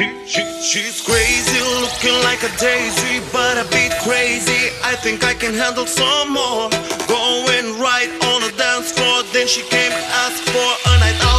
She, she, she's crazy, looking like a daisy, but a bit crazy. I think I can handle some more. Going right on the dance floor, then she came ask for a night out.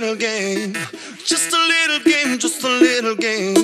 little game, just a little game, just a little game.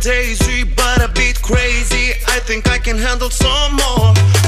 daisy, but a bit crazy. I think I can handle some more.